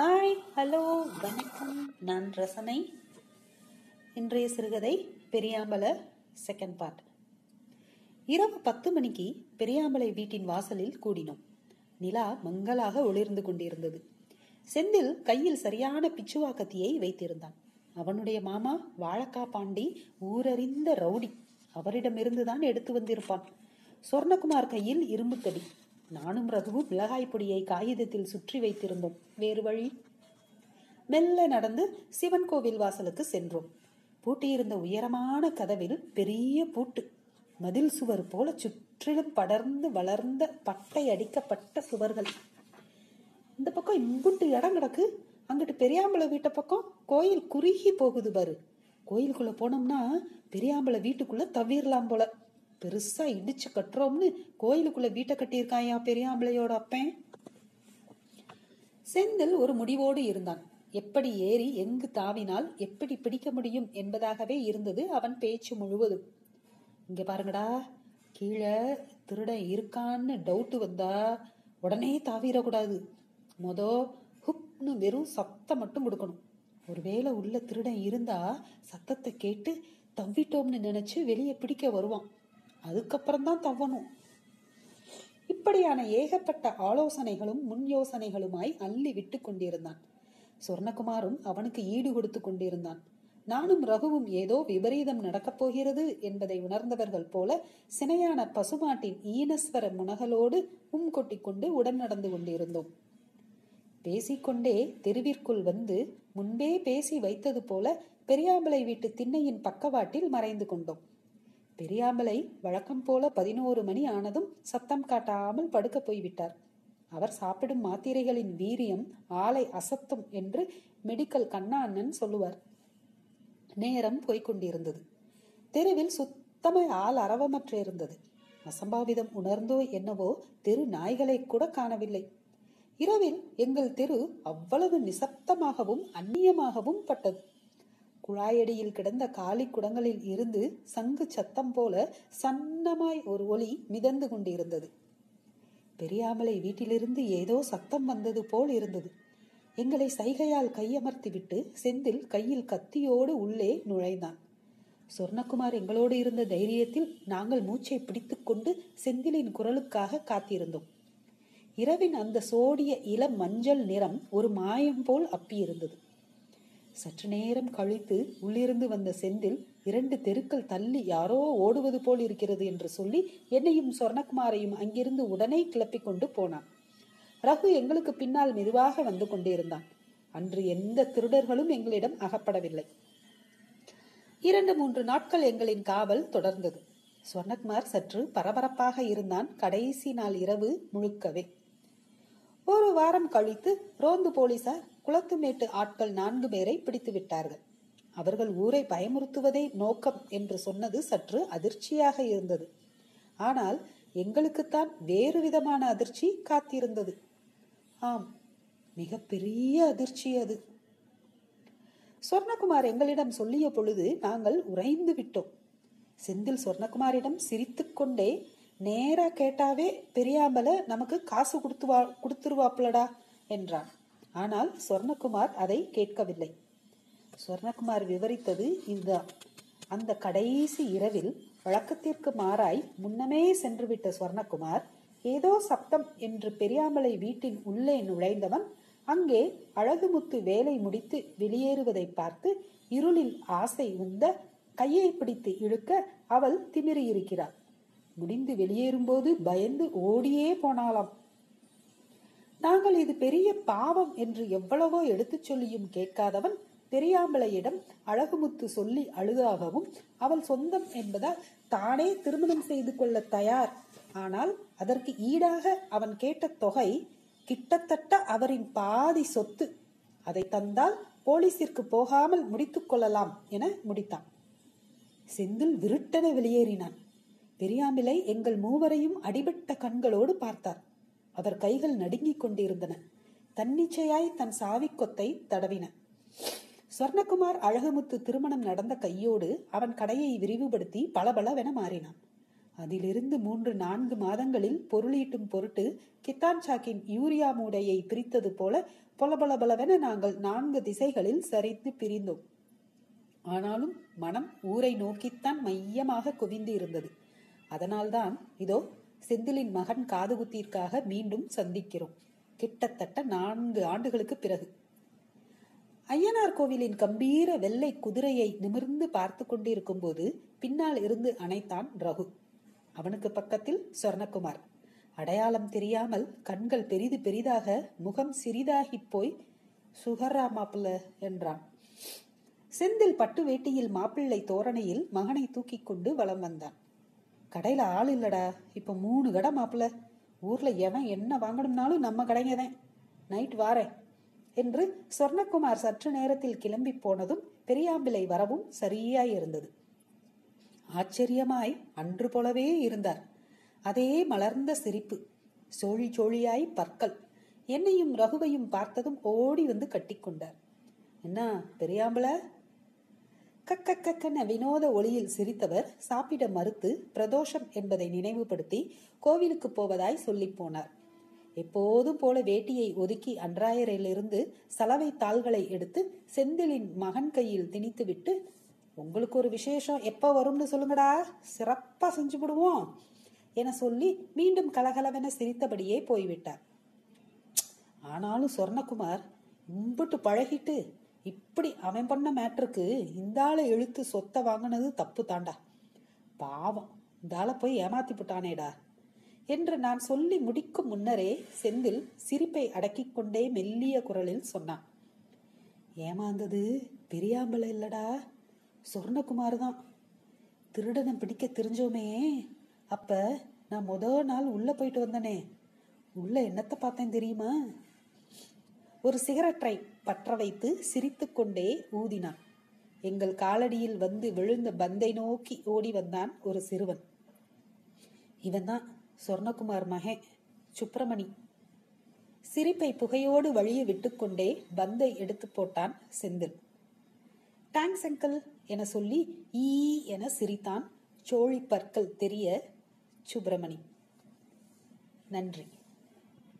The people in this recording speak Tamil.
ஹாய் ஹலோ வணக்கம். நான் ரசனை. இன்றைய சிறுகதை பெரியாம்பல செகண்ட் பார்ட் இரவு பத்து மணிக்கு பெரியாம்பலை வீட்டின் வாசலில் கூடினோம். நிலா மங்களாக ஒளிர்ந்து கொண்டிருந்தது. செந்தில் கையில் சரியான பிச்சுவா கத்தியை வைத்திருந்தான். அவனுடைய மாமா வாழக்கா பாண்டி ஊரறிந்த ரவுடி. அவரிடமிருந்துதான் எடுத்து வந்திருப்பான். சொர்ணகுமார் கையில் இரும்புத்தடி. நானும் ரகுவும் மிளகாய் பொடியை காகிதத்தில் சுற்றி வைத்திருந்தோம். வேறு வழி? மெல்ல நடந்து சிவன் கோவில் வாசலுக்கு சென்றோம். பூட்டியிருந்த உயரமான கதவில் பெரிய பூட்டு மதில் சுவர் போல சுற்றிலும் படர்ந்து வளர்ந்த பட்டை அடிக்கப்பட்ட சுவர்கள். இந்த பக்கம் இம்புட்டு இடம் கிடக்கு. அங்கிட்டு பெரியாம்பளை வீட்டை பக்கம் கோயில் குறுகி போகுது பாரு. கோயிலுக்குள்ள போனோம்னா பெரியாம்பளை வீட்டுக்குள்ள தவிரலாம் போல. பெருசா இடிச்சு கட்டுறோம்னு கோயிலுக்குள்ள வீட்டை கட்டியிருக்காயா பெரியாம்பளையோட அப்பன். செந்தில் ஒரு முடிவோடு இருந்தான். எப்படி ஏறி எங்கு தாவினால் எப்படி பிடிக்க முடியும் என்பதாகவே இருந்தது அவன் பேச்சு முழுவதும். இங்க பாருங்கடா கீழே திருடன் இருக்கான்னு டவுட் வந்தா உடனே தாவிடக்கூடாது. மொத ஹுப்னு வெறும் சத்தம் மட்டும் கொடுக்கணும். ஒருவேளை உள்ள திருடன் இருந்தா சத்தத்தை கேட்டு தவிட்டோம்னு நினைச்சு வெளியே பிடிக்க வருவான். அதுக்கப்புறம் தான் தவணும். இப்படியான ஏகப்பட்ட ஆலோசனைகளும் முன் யோசனைகளுமாய் அள்ளி விட்டு கொண்டிருந்தான். சொர்ணகுமாரும் அவனுக்கு ஈடு கொடுத்து கொண்டிருந்தான். நானும் ரகுவும் ஏதோ விபரீதம் நடக்கப் போகிறது என்பதை உணர்ந்தவர்கள் போல சினையான பசுமாட்டின் ஈனஸ்வர முனகலோடு உம் கொட்டி கொண்டு உடன் நடந்து கொண்டிருந்தோம். பேசிக்கொண்டே தெருவிற்குள் வந்து முன்பே பேசி வைத்தது போல பெரியாம்பளை வீட்டு திண்ணையின் பக்கவாட்டில் மறைந்து கொண்டோம். பெரியாம்பலை வழக்கம் போல பதினோரு மணி ஆனதும் சத்தம் காட்டாமல் படுக்க போய்விட்டார். அவர் சாப்பிடும் மாத்திரைகளின் வீரியம் ஆளை அசத்தும் என்று மெடிக்கல் கண்ணா அண்ணன் சொல்லுவார். நேரம் போய்கொண்டிருந்தது தெருவில் சுத்தமாய் ஆள் அரவமற்று இருந்தது அசம்பாவிதம் உணர்ந்தோ என்னவோ தெரு நாய்களை கூட காணவில்லை. இரவில் எங்கள் தெரு அவ்வளவு நிசப்தமாகவும் அந்நியமாகவும் பட்டது. குழாயடியில் கிடந்த காலி குடங்களில் இருந்து சங்கு சத்தம் போல சன்னமாய் ஒரு ஒளி மிதந்து கொண்டிருந்தது. பெரியாமலை வீட்டிலிருந்து ஏதோ சத்தம் வந்தது போல் இருந்தது. எங்களை சைகையால் கையமர்த்திவிட்டு செந்தில் கையில் கத்தியோடு உள்ளே நுழைந்தான். சொர்ணகுமார் எங்களோடு இருந்த தைரியத்தில் நாங்கள் மூச்சை பிடித்துக்கொண்டு செந்திலின் குரலுக்காக காத்திருந்தோம். இரவின் அந்த சோடிய இளம் மஞ்சள் நிறம் ஒரு மாயம் போல் அப்பியிருந்தது. சற்று நேரம் கழித்து உள்ளிருந்து வந்த செந்தில் இரண்டு தெருக்கள் தள்ளி யாரோ ஓடுவது போல் இருக்கிறது என்று சொல்லி என்னையும் சொர்ணகுமாரையும் அங்கிருந்து உடனே கிளப்பிக் கொண்டு போனான். ரகு எங்களுக்கு பின்னால் மெதுவாக வந்து கொண்டிருந்தான். அன்று எந்த திருடர்களும் எங்களிடம் அகப்படவில்லை. இரண்டு மூன்று நாட்கள் எங்களின் காவல் தொடர்ந்தது. சொர்ணகுமார் சற்று பரபரப்பாக இருந்தான். கடைசி நாள் இரவு முழுக்கவே. ஒரு வாரம் கழித்து ரோந்து போலீசார் குளத்துமேட்டு ஆட்கள் நான்கு பேரை பிடித்து விட்டார்கள். அவர்கள் ஊரை பயமுறுத்துவதே நோக்கம் என்று சொன்னது சற்று அதிர்ச்சியாக இருந்தது. ஆனால் எங்களுக்குத்தான் வேறு விதமான அதிர்ச்சி காத்திருந்தது. ஆம் மிக பெரிய அதிர்ச்சி அது. சொர்ணகுமார் எங்களிடம் சொல்லிய பொழுது நாங்கள் உறைந்து விட்டோம். செந்தில் சொர்ணகுமாரிடம் சிரித்துக்கொண்டே நேரா கேட்டாவே பெரியாம்பல நமக்கு காசு கொடுத்துவா கொடுத்துருவாப்லடா என்றான். ஆனால் சொர்ணகுமார் அதை கேட்கவில்லை. சொர்ணகுமார் விவரித்தது இதுதான். அந்த கடைசி இரவில் வழக்கத்திற்கு மாறாய் முன்னமே சென்றுவிட்ட சொர்ணகுமார் ஏதோ சப்தம் என்று பெரியாமலை வீட்டின் உள்ளே நுழைந்தவன் அங்கே அழகுமுத்து வேலை முடித்து வெளியேறுவதை பார்த்து இருளில் ஆசை உந்த கையை பிடித்து இழுக்க அவள் திமிரியிருக்கிறாள். முடிந்து வெளியேறும்போது பயந்து ஓடியே போனாலாம் நாங்கள் இது பெரிய பாவம் என்று எவ்வளவோ எடுத்துச் சொல்லியும் கேட்காதவன் பெரியாம்பளையிடம் அழகுமுத்து சொல்லி அழுதாகவும் அவள் சொந்தம் என்பதால் தானே திருமணம் செய்து கொள்ள தயார். ஆனால் அதற்கு ஈடாக அவன் கேட்ட தொகை கிட்டத்தட்ட அவரின் பாதி சொத்து. அதை தந்தால் போலீசிற்கு போகாமல் முடித்துக் கொள்ளலாம் என முடித்தான். செந்தில் விருட்டென வெளியேறினான். பெரியாமிலை எங்கள் மூவரையும் அடிபட்ட கண்களோடு பார்த்தார். அவர் கைகள் நடுங்கிக் கொண்டிருந்தன. தன்னிச்சையாய் தன் சாவிக்கொத்தை தடவின. சொர்ணகுமார் அழகுமுத்து திருமணம் நடந்த கையோடு அவன் கடையை விரிவுபடுத்தி பளபளவென மாறினான். அதிலிருந்து மூன்று நான்கு மாதங்களில் பொருளீட்டும் பொருட்டு கித்தான் சாக்கின் யூரியா மூடையை பிரித்தது போல பொலபளபளவென நாங்கள் நான்கு திசைகளில் சரிந்து பிரிந்தோம். ஆனாலும் மனம் ஊரை நோக்கித்தான் மையமாக குவிந்து இருந்தது அதனால்தான் இதோ செந்திலின் மகன் காதுகுத்திற்காக மீண்டும் சந்திக்கிறோம். கிட்டத்தட்ட நான்கு ஆண்டுகளுக்கு பிறகு. ஐயனார் கோவிலின் கம்பீர வெள்ளை குதிரையை நிமிர்ந்து பார்த்து கொண்டிருக்கும் போது பின்னால் இருந்து அணைத்தான் ரகு. அவனுக்கு பக்கத்தில் சொர்ணகுமார். அடையாளம் தெரியாமல் கண்கள் பெரிது பெரிதாக முகம் சிறிதாகி போய் சுகரா மாப்பிள்ள என்றான். செந்தில் பட்டு வேட்டியில் மாப்பிள்ளை தோரணையில் மகனை தூக்கிக் கொண்டு வலம் வந்தான். கடையில ஆள் இல்லடா. இப்ப மூணு கடை மாப்பிள்ள. ஊர்ல எவன் என்ன வாங்கணும்னாலும் நம்ம கடைங்க தான். நைட் வாரேன் என்று சொர்ணகுமார் சற்று நேரத்தில் கிளம்பி போனதும் பெரியாம்பிளை வரவும் சரியாய் இருந்தது. ஆச்சரியமாய் அன்று போலவே இருந்தார். அதே மலர்ந்த சிரிப்பு சோழி சோழியாய் பற்கள் என்னையும் ரகுவையும் பார்த்ததும் ஓடி வந்து கட்டிக்கொண்டார். என்ன பெரியாம்பள கக்க கக்கன வினோத ஒளியில் சிரித்தவர் சாப்பிட மறுத்து பிரதோஷம் என்பதை நினைவுபடுத்தி கோவிலுக்கு போவதாய் சொல்லி போனார். எப்போதும் போல வேட்டியை ஒதுக்கி அன்றாயரிலிருந்து சலவை தாள்களை எடுத்து செந்திலின் மகன் கையில் திணித்துவிட்டு உங்களுக்கு ஒரு விசேஷம் எப்ப வரும்னு சொல்லுங்கடா சிறப்பா செஞ்சு விடுவோம் என சொல்லி மீண்டும் கலகலவென சிரித்தபடியே போய்விட்டார். ஆனாலும் சொர்ணகுமார் இம்புட்டு பழகிட்டு இப்படி அவன் பண்ண மேட்ருக்கு இந்த ஆளை இழுத்து சொத்தை வாங்கினது தப்பு தாண்டா. பாவம் இந்த ஆளை போய் ஏமாத்தி விட்டானேடா என்று நான் சொல்லி முடிக்கும் முன்னரே செந்தில் சிரிப்பை அடக்கிக் கொண்டே மெல்லிய குரலில் சொன்னான். ஏமாந்தது பெரியாம்பல இல்லடா சொர்ணகுமார் தான் திருடனை பிடிக்க தெரிஞ்சோமே அப்ப நான் முத நாள் உள்ள போயிட்டு வந்தனே. உள்ள என்னத்தை பார்த்தேன் தெரியுமா? ஒரு சிகரெட்டை பற்ற வைத்து சிரித்துக்கொண்டே ஊதினான். எங்கள் காலடியில் வந்து விழுந்த பந்தை நோக்கி ஓடி வந்தான் ஒரு சிறுவன். இவன்தான் சொர்ணகுமார் மகே சுப்பிரமணி. சிரிப்பை புகையோடு வழியை விட்டுக்கொண்டே பந்தை எடுத்து போட்டான் செந்தில். தேங்க்ஸ் அங்கிள் என சொல்லி ஈ என சிரித்தான் சோழி பற்கள் தெரிய சுப்பிரமணி. நன்றி.